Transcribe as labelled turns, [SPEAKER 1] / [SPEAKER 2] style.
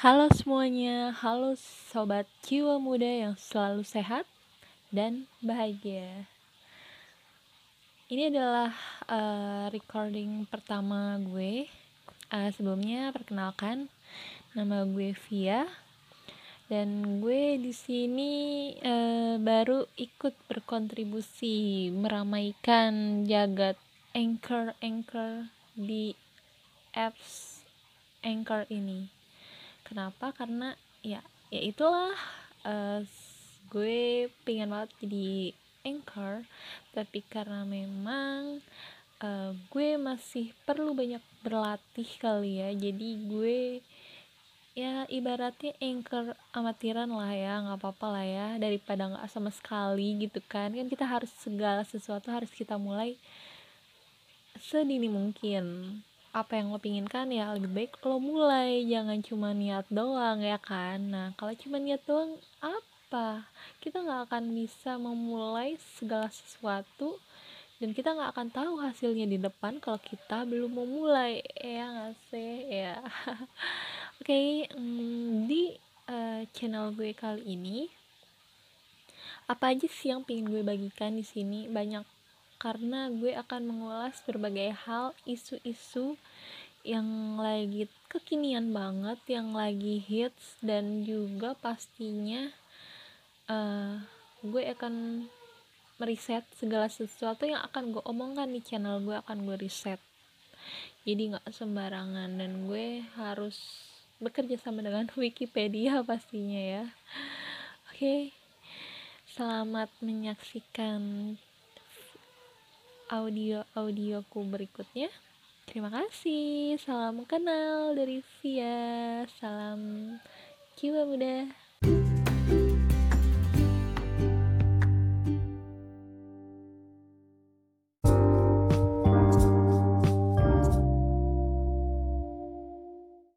[SPEAKER 1] Halo semuanya, halo sobat jiwa muda yang selalu sehat dan bahagia. Ini adalah uh, recording pertama gue. Uh, sebelumnya perkenalkan, nama gue Via dan gue di sini uh, baru ikut berkontribusi meramaikan jagat anchor anchor di apps anchor ini kenapa? Karena ya ya itulah uh, gue pengen banget jadi anchor. Tapi karena memang uh, gue masih perlu banyak berlatih kali ya. Jadi gue ya ibaratnya anchor amatiran lah ya nggak apa-apa lah ya. Daripada nggak sama sekali gitu kan. Kan kita harus segala sesuatu harus kita mulai sedini mungkin apa yang lo pinginkan ya lebih baik lo mulai. Jangan cuma niat doang ya kan? Nah kalau cuma niat doang apa? Kita nggak akan bisa memulai segala sesuatu dan kita nggak akan tahu hasilnya di depan kalau kita belum memulai ya nggak sih? Ya. Oke okay, mm, di uh, channel gue kali ini apa aja sih yang pengen gue bagikan di sini? Banyak karena gue akan mengulas berbagai hal isu-isu yang lagi kekinian banget yang lagi hits dan juga pastinya uh, gue akan meriset segala sesuatu yang akan gue omongkan di channel gue akan gue riset jadi nggak sembarangan dan gue harus bekerja sama dengan Wikipedia pastinya ya oke okay. selamat menyaksikan audio-audioku berikutnya. Terima kasih. Salam kenal dari Via. Salam jiwa muda.